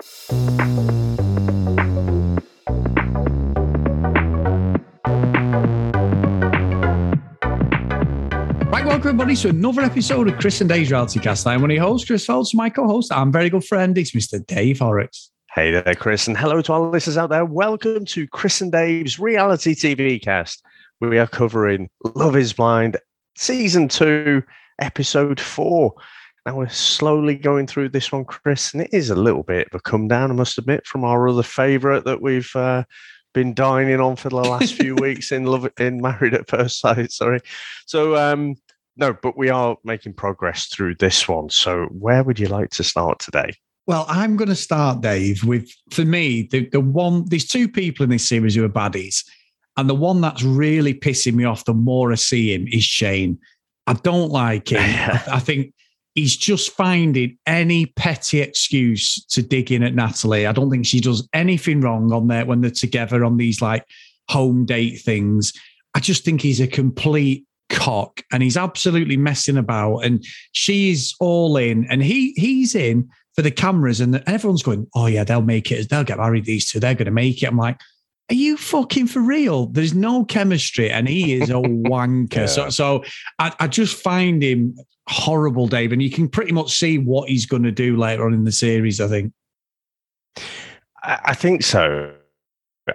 Right, welcome everybody to another episode of Chris and Dave's Reality Cast. I'm one of your hosts, Chris Phelps, my co-host, and very good friend, it's Mr. Dave Horrocks. Hey there, Chris, and hello to our listeners out there. Welcome to Chris and Dave's Reality TV Cast. We are covering Love Is Blind, season two, episode four. Now we're slowly going through this one, Chris, and it is a little bit of a come down, I must admit, from our other favourite that we've uh, been dining on for the last few weeks in Love in Married at First Sight. Sorry. So um, no, but we are making progress through this one. So where would you like to start today? Well, I'm going to start, Dave, with for me the the one. There's two people in this series who are baddies, and the one that's really pissing me off the more I see him is Shayne. I don't like him. I, I think he's just finding any petty excuse to dig in at Natalie. I don't think she does anything wrong on there when they're together on these like home date things. I just think he's a complete cock and he's absolutely messing about and she's all in and he he's in for the cameras and everyone's going oh yeah they'll make it they'll get married these two they're going to make it i'm like are you fucking for real? There's no chemistry and he is a wanker. Yeah. so so I, I just find him horrible dave and you can pretty much see what he's going to do later on in the series i think. I think so.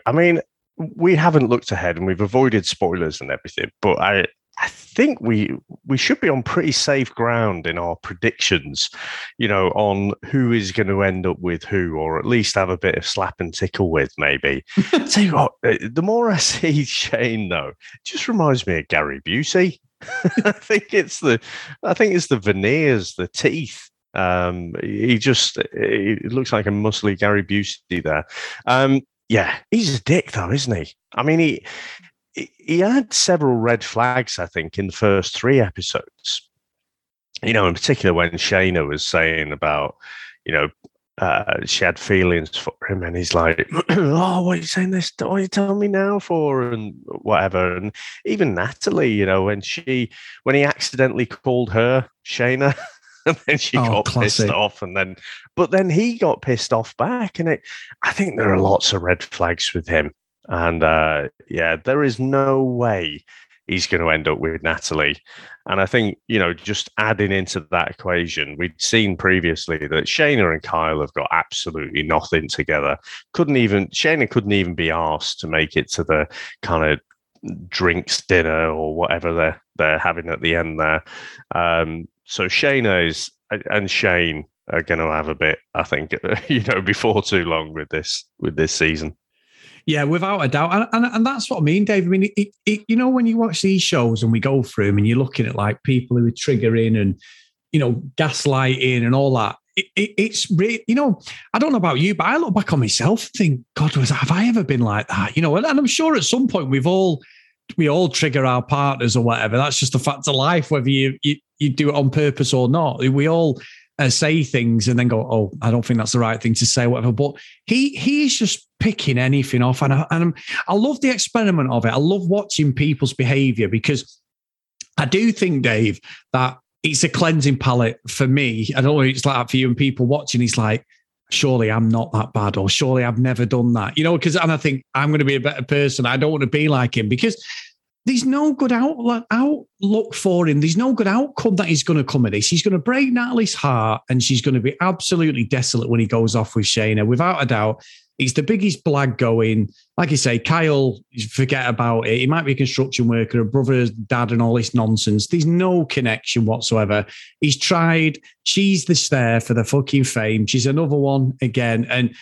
I mean we haven't looked ahead and we've avoided spoilers and everything but i I think we we should be on pretty safe ground in our predictions, you know, on who is going to end up with who, or at least have a bit of slap and tickle with, maybe. Tell you what, uh, the more I see Shayne, though, it just reminds me of Gary Busey. I think it's the, I think it's the veneers, the teeth. Um, he just, it looks like a muscly Gary Busey there. Um, yeah, he's a dick though, isn't he? I mean, he he had several red flags, I think, in the first three episodes. You know, in particular when Shaina was saying about, you know, uh, she had feelings for him, and he's like, "Oh, what are you saying this? What are you telling me now for?" and whatever. And even Natalie, you know, when she when he accidentally called her Shaina, and then she oh, got classic. pissed off, and then but then he got pissed off back, and it. I think there are lots of red flags with him. And uh, yeah, there is no way he's going to end up with Natalie. And I think, you know, just adding into that equation, we'd seen previously that Shaina and Kyle have got absolutely nothing together. Couldn't even, Shaina couldn't even be asked to make it to the kind of drinks dinner or whatever they're, they're having at the end there. Um, so Shaina is, and Shayne are going to have a bit, I think, you know, before too long with this, with this season. Yeah, without a doubt, and, and, and that's what I mean, Dave. I mean, it, it, you know, when you watch these shows and we go through them, and you're looking at like people who are triggering and you know gaslighting and all that. It, it, it's really, you know, I don't know about you, but I look back on myself and think, God, was have I ever been like that? You know, and, and I'm sure at some point we've all we all trigger our partners or whatever. That's just a fact of life, whether you you, you do it on purpose or not. We all uh, say things and then go, "Oh, I don't think that's the right thing to say," whatever. But he he's just picking anything off, and I, and I love the experiment of it. I love watching people's behaviour because I do think, Dave, that it's a cleansing palette for me. I don't know it's like for you and people watching. He's like, surely I'm not that bad, or surely I've never done that, you know. Because and I think I'm going to be a better person. I don't want to be like him because there's no good outlook, for him. There's no good outcome that he's going to come at this. He's going to break Natalie's heart and she's going to be absolutely desolate when he goes off with Shaina. Without a doubt, he's the biggest blag going. Like you say, Kyle, forget about it. He might be a construction worker, a brother, dad, and all this nonsense. There's no connection whatsoever. He's tried. She's the there for the fucking fame. She's another one again. And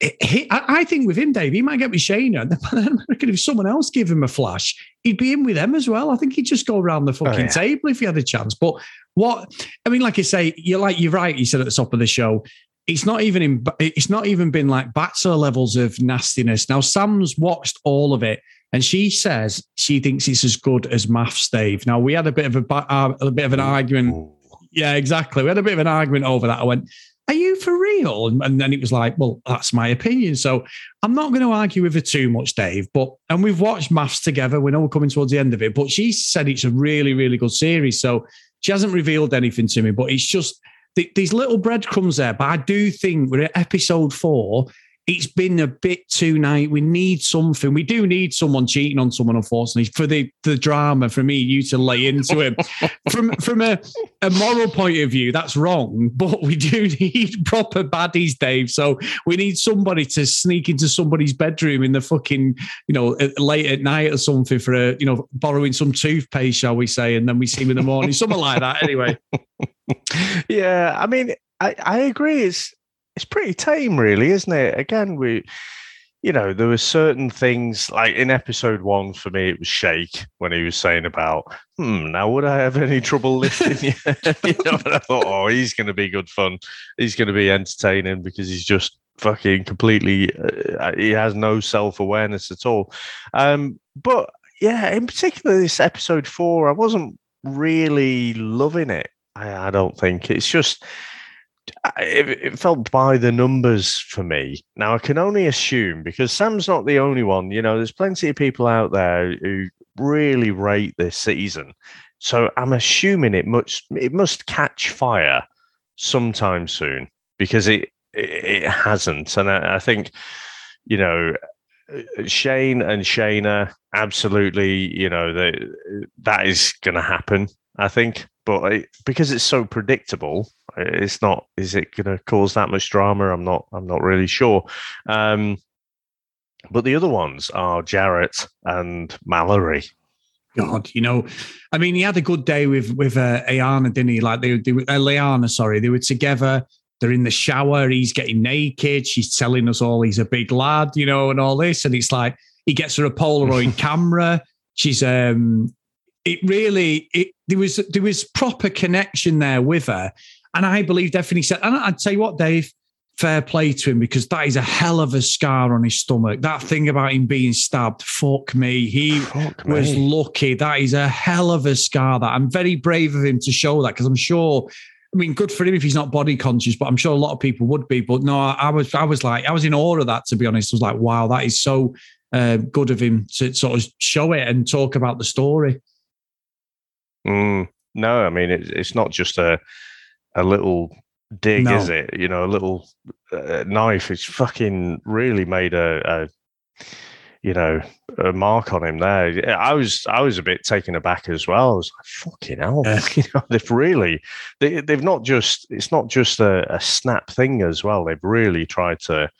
he, I think with him, Dave, he might get with Shaina. And reckon if someone else gave him a flash, he'd be in with them as well. I think he'd just go around the oh, fucking oh, yeah. table if he had a chance. But what I mean, like I say, you're like you're right. You said at the top of the show, it's not even in. It's not even been like bachelor levels of nastiness. Now Sam's watched all of it, and she says she thinks it's as good as MAFS, Dave. Now we had a bit of a, uh, a bit of an argument. Yeah, exactly. We had a bit of an argument over that. I went, are you for real? And, and, then it was like, well, that's my opinion. So I'm not going to argue with her too much, Dave. But and we've watched MAFS together. We know we're coming towards the end of it. But she said it's a really, really good series. So she hasn't revealed anything to me. But it's just th- these little breadcrumbs there. But I do think we're at episode four. It's been a bit too night. We need something. We do need someone cheating on someone, unfortunately, for the the drama. For me, you to lay into him. from from a, a moral point of view, that's wrong. But we do need proper baddies, Dave. So we need somebody to sneak into somebody's bedroom in the fucking, you know, late at night or something for a, you know, borrowing some toothpaste, shall we say, and then we see him in the morning, something like that. Anyway. yeah, I mean, I, I agree. It's it's pretty tame, really, isn't it? Again, we, you know, there were certain things like in episode one for me, it was Shake when he was saying about, hmm, now would I have any trouble lifting you? I thought, oh, he's going to be good fun. He's going to be entertaining because he's just fucking completely, uh, he has no self awareness at all. Um, but yeah, in particular, this episode four, I wasn't really loving it. I, I don't think it's just it, felt by the numbers for me. Now I can only assume because Sam's not the only one. You know, there's plenty of people out there who really rate this season. So I'm assuming it must it must catch fire sometime soon because it it, it hasn't, and I, I think you know uh, Shayne and Shaina absolutely. You know that that is going to happen. I think, but because it's so predictable, it's not. Is it going to cause that much drama? I'm not. I'm not really sure. Um, but the other ones are Jarrette and Mallory. God, you know, I mean, he had a good day with with uh, Ayana, didn't he? Like they, they uh, Liana, sorry, they were together. They're in the shower. He's getting naked. She's telling us all he's a big lad, you know, and all this. And it's like he gets her a Polaroid camera. She's um, it really it there was there was proper connection there with her. And I believe definitely said, and I'd tell you what, Dave, fair play to him because that is a hell of a scar on his stomach. That thing about him being stabbed, fuck me. He fuck was me. lucky. That is a hell of a scar. That I'm very brave of him to show that because I'm sure. I mean, good for him if he's not body conscious, but I'm sure a lot of people would be. But no, I was, I was like, I was in awe of that. To be honest, I was like, wow, that is so uh, good of him to sort of show it and talk about the story. Mm, no, I mean, it, it's not just a a little dig, no. is it? You know, a little uh, knife. It's fucking really made a, a, you know, a mark on him there. I was, I was a bit taken aback as well. I was like, fucking hell, yeah. you know, they've really, they, they've not just, it's not just a, a snap thing as well. They've really tried to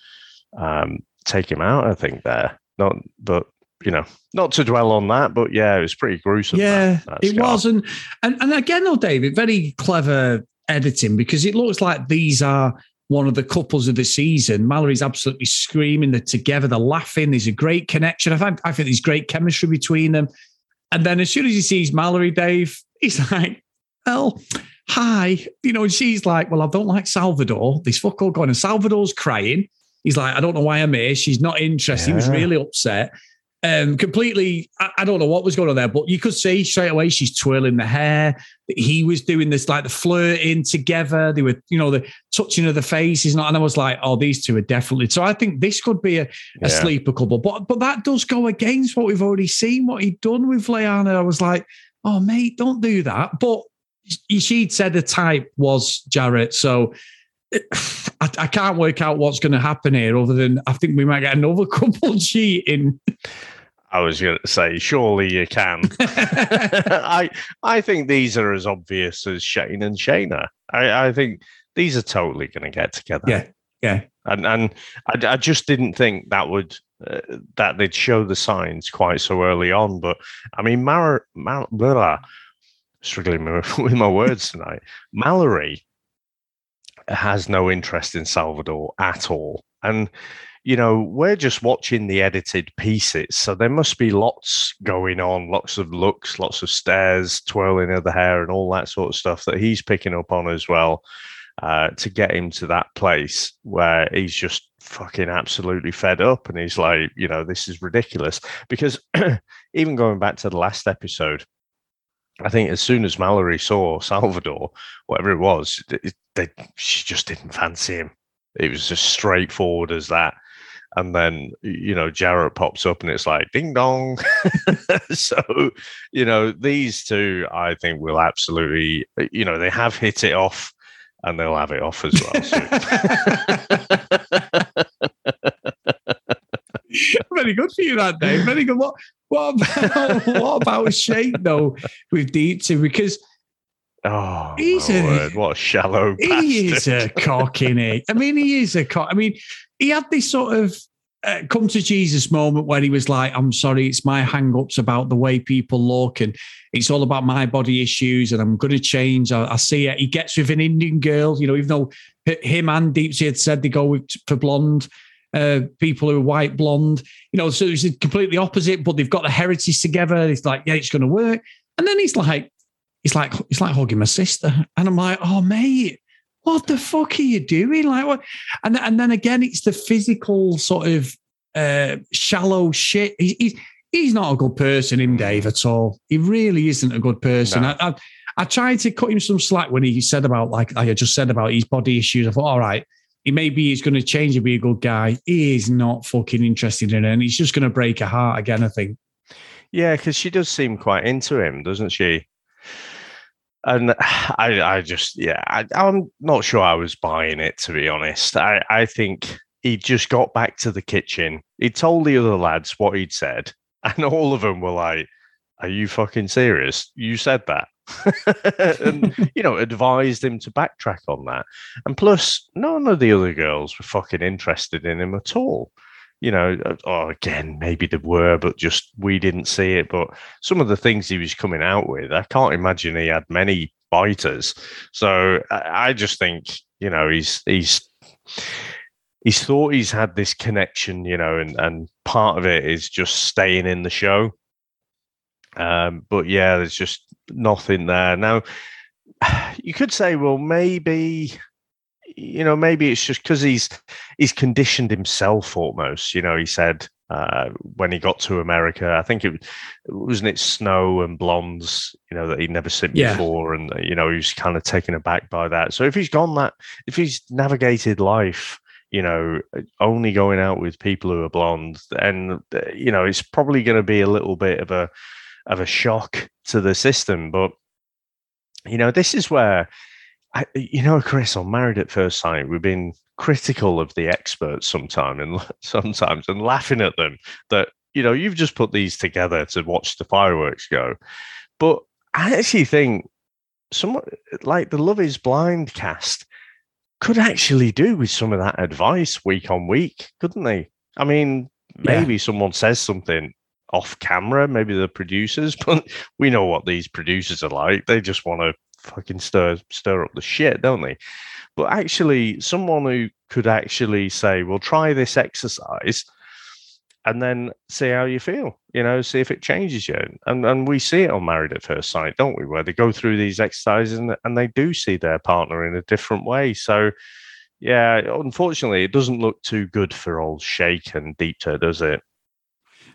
um, take him out. I think there, not, but you know, not to dwell on that, but yeah, it was pretty gruesome. Yeah, that, that it was, and, and and again, though, David, very clever editing because it looks like these are one of the couples of the season. Mallory's absolutely screaming. They're together. They're laughing. There's a great connection. I think, I think there's great chemistry between them. And then as soon as he sees Mallory, Dave, he's like, well, hi. You know, and she's like, well, I don't like Salvador. This fuck all going. And Salvador's crying. He's like, I don't know why I'm here. She's not interested. Yeah. He was really upset um, completely. I, I, don't know what was going on there, but you could see straight away she's twirling the hair. He was doing this like the flirting together. They were, you know, the touching of the faces, and I was like, oh, these two are definitely. So I think this could be a, a yeah. sleeper couple, but but that does go against what we've already seen. What he'd done with Liana, I was like, oh mate, don't do that. But she'd said the type was Jarrette, so. I, I, can't work out what's going to happen here, other than I think we might get another couple cheating. I was going to say, surely you can. I I think these are as obvious as Shayne and Shaina. I, I think these are totally going to get together. Yeah, yeah. And and I, I just didn't think that would uh, that they'd show the signs quite so early on. But I mean, Mar, Mar blah, struggling with my words tonight. Mallory has no interest in Salvador at all, and you know, we're just watching the edited pieces. So there must be lots going on, lots of looks, lots of stares, twirling of the hair, and all that sort of stuff that he's picking up on as well uh, to get him to that place where he's just fucking absolutely fed up. And he's like, you know, this is ridiculous. Because even going back to the last episode, I think as soon as Mallory saw Salvador, whatever it was, they, they, she just didn't fancy him. It was just straightforward as that and then you know Jarrette pops up and it's like ding dong. so you know these two, I think will absolutely you know they have hit it off and they'll have it off as well. Very good for you that day. Very good. What what about what about Shane though with Deepsy? Because oh, he's a word. what a shallow. He bastard. is a cock, innit? I mean, he is a cock. I mean, he had this sort of uh, come to Jesus moment where he was like, I'm sorry, it's my hang ups about the way people look and it's all about my body issues and I'm going to change. I, I, see it. He gets with an Indian girl, you know, even though him and Deepsy had said they go with, for blonde. Uh, people who are white blonde, you know, so it's completely opposite, but they've got the heritage together. It's like, yeah, it's going to work. And then he's like, it's like, it's like hugging my sister. And I'm like, oh, mate, what the fuck are you doing? Like what? And and then again, it's the physical sort of uh, shallow shit. He, he's he's not a good person, him Dave at all. He really isn't a good person. No. I, I, I tried to cut him some slack when he said about like I just said about his body issues. I thought, all right, he maybe he's going to change and be a good guy. He is not fucking interested in it, and he's just going to break her heart again. I think. Yeah, because she does seem quite into him, doesn't she? and I, I just, yeah, I, am not sure I was buying it to be honest. I, I think he just got back to the kitchen. He told the other lads what he'd said, and all of them were like, "Are you fucking serious? You said that." and you know, advised him to backtrack on that. And plus, none of the other girls were fucking interested in him at all you know, uh, oh, again, maybe there were, but just we didn't see it. But some of the things he was coming out with, I can't imagine he had many biters. So I, I just think, you know, he's he's he's thought he's had this connection, you know, and and part of it is just staying in the show. Um, but yeah, there's just nothing there now. You could say, well, maybe you know, maybe it's just because he's he's conditioned himself almost. You know, he said uh, when he got to America, I think it wasn't it snow and blondes, you know, that he'd never seen yeah. before, and you know, he was kind of taken aback by that. So if he's gone that, if he's navigated life, you know, only going out with people who are blonde, and you know, it's probably going to be a little bit of a of a shock to the system. But you know, this is where I, you know, Chris, on Married at First Sight, we've been critical of the experts sometimes and sometimes and laughing at them that you know you've just put these together to watch the fireworks go. But I actually think someone like the Love Is Blind cast could actually do with some of that advice week on week, couldn't they? I mean, maybe yeah. someone says something off camera, maybe the producers, but we know what these producers are like. They just want to fucking stir stir up the shit, don't they? But actually, someone who could actually say, "Well, try this exercise." And then see how you feel, you know, see if it changes you. And and we see it on Married at First Sight, don't we? Where they go through these exercises and, and they do see their partner in a different way. So yeah, unfortunately, it doesn't look too good for old Shake and Deepta, does it?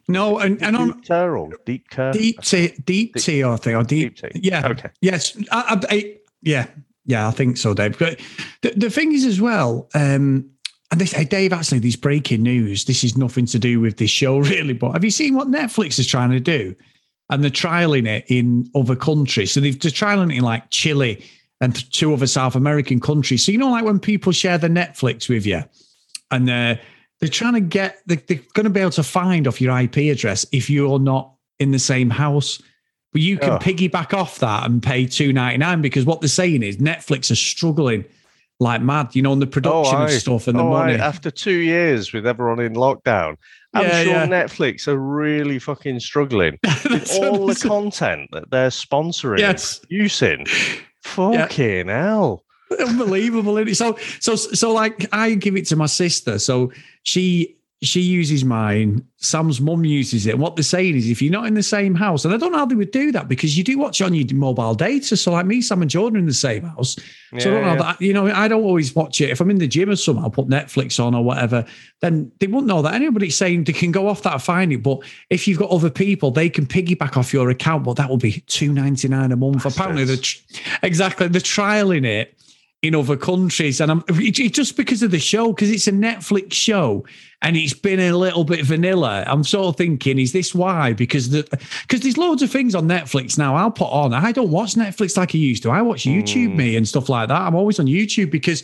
No, and, and on deep or deep care, deep tea, deep tea, I think, or deep, deep tea. Yeah. Okay. Yes. I, I, I, yeah. Yeah, I think so, Dave. But the, the thing is, as well, um, and this, hey, Dave, actually, this breaking news. This is nothing to do with this show, really. But have you seen what Netflix is trying to do? And they're trialing it in other countries. So they've, they're trialing it in like Chile and two other South American countries. So you know, like when people share the Netflix with you, and uh, they're trying to get they're, they're going to be able to find off your IP address if you're not in the same house. But you can oh. piggyback off that and pay two ninety nine because what they're saying is Netflix are struggling like mad, you know, on the production oh, of stuff and the oh, money. After two years with everyone in lockdown, I'm yeah, sure yeah. Netflix are really fucking struggling with all the content that they're sponsoring, yes. using. Fucking yeah. hell. Unbelievable, isn't it? So, so, so, like, I give it to my sister. So she she uses mine. Sam's mum uses it. And what they're saying is, if you're not in the same house, and I don't know how they would do that because you do watch on your mobile data. So, like me, Sam and Jordan are in the same house. Yeah, so I don't know yeah. that. You know, I don't always watch it. If I'm in the gym or something, I'll put Netflix on or whatever. Then they won't know that. Anybody's saying they can go off that and find it. But if you've got other people, they can piggyback off your account. But that will be two ninety nine a month. Bastards. Apparently, the exactly the trialing it in other countries, and I'm it, just because of the show, because it's a Netflix show and it's been a little bit vanilla. I'm sort of thinking, is this why? Because the because there's loads of things on Netflix now. I'll put on. I don't watch Netflix like I used to. I watch YouTube Mm. me and stuff like that. I'm always on YouTube because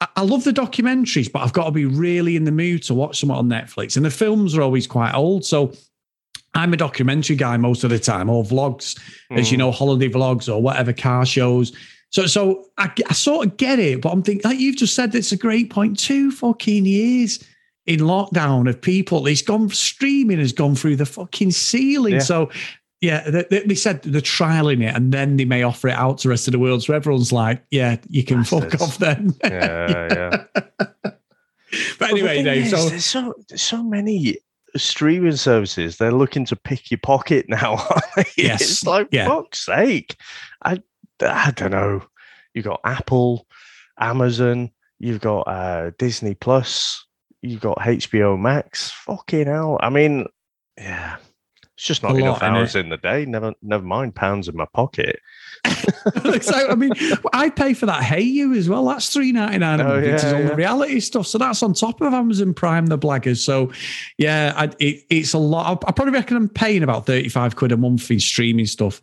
I, I love the documentaries, but I've got to be really in the mood to watch something on Netflix. And the films are always quite old, so. I'm a documentary guy most of the time, or vlogs, as you Mm. know, holiday vlogs or whatever car shows. So, so I, I sort of get it, but I'm thinking, like you've just said, it's a great point. Two fucking years in lockdown of people, it's gone streaming has gone through the fucking ceiling. Yeah. So, yeah, they, they- said they're trialing it, and then they may offer it out to the rest of the world. So everyone's like, yeah, you can fuck off then. Yeah, yeah. but But the anyway, Dave. So there's so there's so many streaming services. They're looking to pick your pocket now. Yes, it's like yeah. fuck's sake. I I don't know. You've got Apple, Amazon. You've got uh, Disney Plus. You've got HBO Max. Fucking hell. I mean, yeah. It's just not A enough lot, hours in the day. Never, never mind pounds in my pocket. so, I mean, I pay for that Hayu as well. That's three ninety nine. Oh, it's yeah, all the reality stuff. So that's on top of Amazon Prime, the blaggers. So yeah, I, it, it's a lot. I, I probably reckon I'm paying about thirty five quid a month in streaming stuff.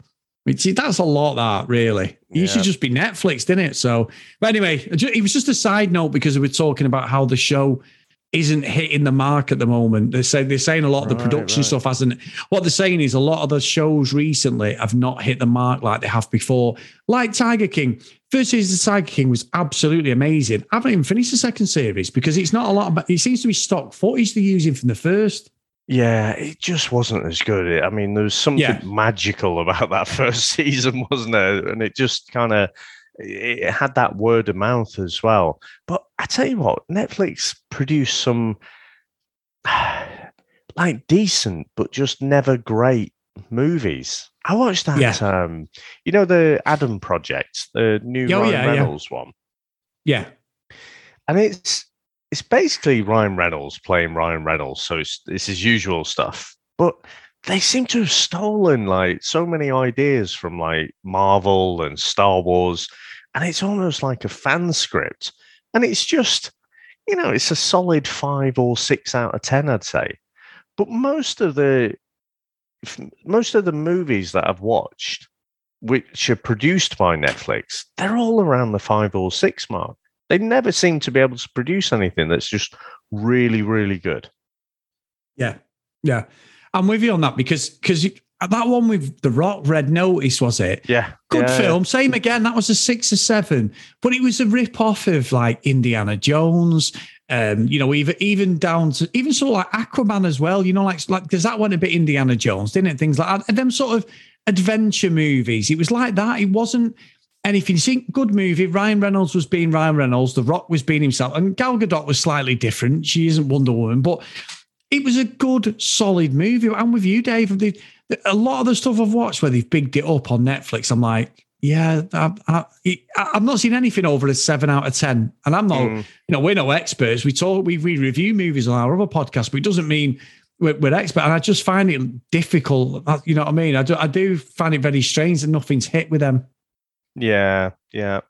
Which that's a lot. That really, you Yeah. should just be Netflix, didn't it? So, but anyway, it was just a side note because we were talking about how the show isn't hitting the mark at the moment. They say they're saying a lot of the Right, production right. stuff hasn't. What they're saying is a lot of the shows recently have not hit the mark like they have before. Like Tiger King, first season of Tiger King was absolutely amazing. I haven't even finished the second series because it's not a lot. About, it seems to be stock footage they're using from the first. Yeah, it just wasn't as good. I mean, there was something Yeah. magical about that first season, wasn't there? And it just kind of it had that word of mouth as well. But I tell you what, Netflix produced some like decent but just never great movies. I watched that. Yeah. Um, you know the Adam Project, the new Oh, Ryan yeah. Reynolds one Yeah, and it's it's basically Ryan Reynolds playing Ryan Reynolds, so it's it's his usual stuff. But they seem to have stolen like so many ideas from like Marvel and Star Wars, and it's almost like a fan script. And it's just, you know, it's a solid five or six out of ten, I'd say. But most of the most of the movies that I've watched, which are produced by Netflix, they're all around the five or six mark they never seem to be able to produce anything that's just really, really good. yeah, yeah. I'm with you on that because because that one with the Rock, Red Notice, was it? Yeah. Good yeah, film. Same again. That was a six or seven, but it was a rip off of like Indiana Jones. Um, you know, even even down to even sort of like Aquaman as well. You know, like like because that went a bit Indiana Jones, didn't it? Things like that. And them sort of adventure movies. It was like that. It wasn't anything. You see, good movie. Ryan Reynolds was being Ryan Reynolds. The Rock was being himself, and Gal Gadot was slightly different. She isn't Wonder Woman, but it was a good, solid movie. I'm with you, Dave. The, the- a lot of the stuff I've watched where they've bigged it up on Netflix, I'm like, yeah, I, I've not seen anything over a seven out of ten, and I'm not. Mm. You know, we're no experts. We talk, we we review movies on our other podcast, but it doesn't mean we're, we're expert. And I just find it difficult. You know what I mean? I do, I do find it very strange that nothing's hit with them. Yeah. Yeah.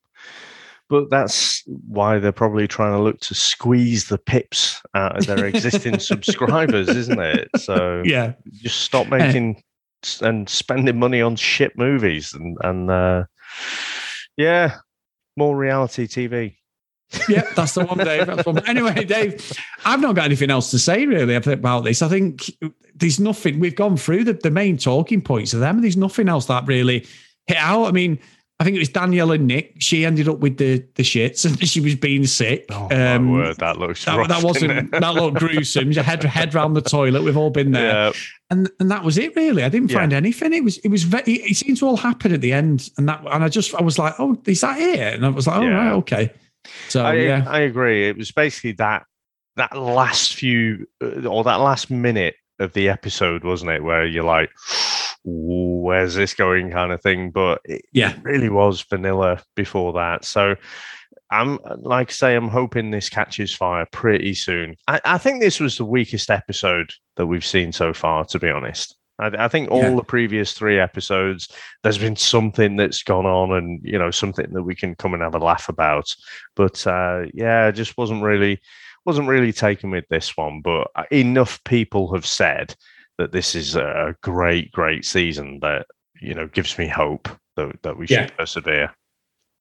But that's why they're probably trying to look to squeeze the pips out of their existing subscribers, isn't it? So Yeah, just stop making s- and spending money on shit movies and, and uh, yeah, more reality TV. yeah, that's the one, Dave. That's one. Anyway, Dave, I've not got anything else to say really about this. I think there's nothing. We've gone through the, the main talking points of them. There's nothing else that really hit out. I mean, I think it was Danielle and Nick. She ended up with the the shits, and she was being sick. Oh, Um, my word, that looks That, rough, that wasn't that looked gruesome. Your head head round the toilet. We've all been there, Yeah, and and that was it. Really, I didn't Yeah. find anything. It was it was very. It seemed to all happen at the end, and that and I just I was like, oh, is that it? And I was like, oh Yeah. right, okay. So I, yeah, I agree. It was basically that that last few uh, or that last minute of the episode, wasn't it, where you're like, "Ooh, "Where's this going?" kind of thing. But it yeah. really was vanilla before that. So I'm like I say, I'm hoping this catches fire pretty soon. I, I think this was the weakest episode that we've seen so far, to be honest. I, I think all Yeah. the previous three episodes, there's been something that's gone on, and you know something that we can come and have a laugh about. But uh, yeah, I just wasn't really wasn't really taken with this one. But uh, enough people have said that this is a great, great season that you know gives me hope that that we should Yeah. persevere.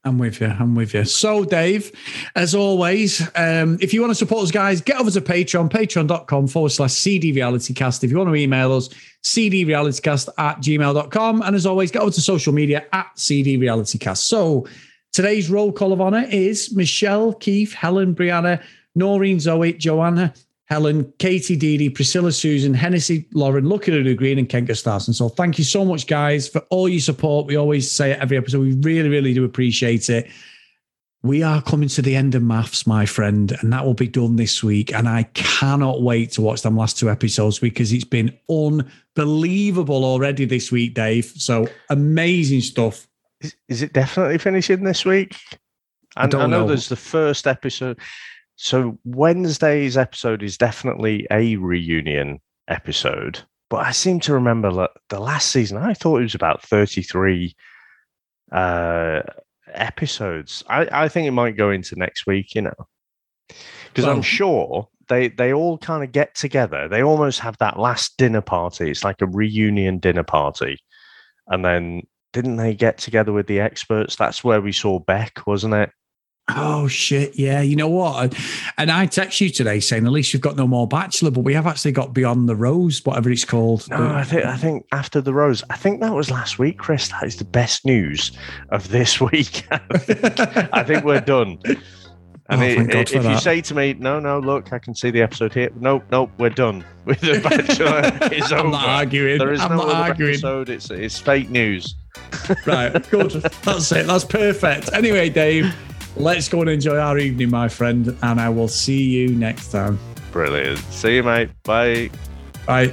I'm with you. I'm with you. So, Dave, as always, um, if you want to support us, guys, get over to Patreon, patreon.com forward slash CD Reality Cast. If you want to email us, cdrealitycast at gmail.com. And as always, get over to social media at CD Reality Cast. So, today's roll call of honor is Michelle, Keith, Helen, Brianna, Noreen, Zoe, Joanna, Helen, Katie, Dee Dee, Priscilla, Susan, Hennessy, Lauren, Lucky Lulu Green, and Ken Gustafson. So thank you so much, guys, for all your support. We always say it every episode. We really, really do appreciate it. We are coming to the end of MAFS, my friend, and that will be done this week. And I cannot wait to watch them last two episodes because it's been unbelievable already this week, Dave. So amazing stuff. Is, is it definitely finishing this week? I And I, don't know, know. there's the first episode. So Wednesday's episode is definitely a reunion episode. But I seem to remember that the last season, I thought it was about 33 uh, episodes. I, I think it might go into next week, you know. Because Well- I'm sure they they all kind of get together. They almost have that last dinner party. It's like a reunion dinner party. And then didn't they get together with the experts? That's where we saw Beck, wasn't it? Oh shit! Yeah, you know what? And I text you today saying at least you've got no more Bachelor, but we have actually got Beyond the Rose, whatever it's called. No, I think I think after the rose. I think that was last week, Chris. That is the best news of this week. I think we're done. Oh, i- i- God if you that. say to me, "No, no, look, I can see the episode here," nope, nope, we're done with the Bachelor. It's I'm over. not arguing. There is I'm no not arguing. episode. It's it's fake news. right, good. That's it. That's perfect. Anyway, Dave, let's go and enjoy our evening, my friend, and I will see you next time. Brilliant. See you, mate. Bye. Bye.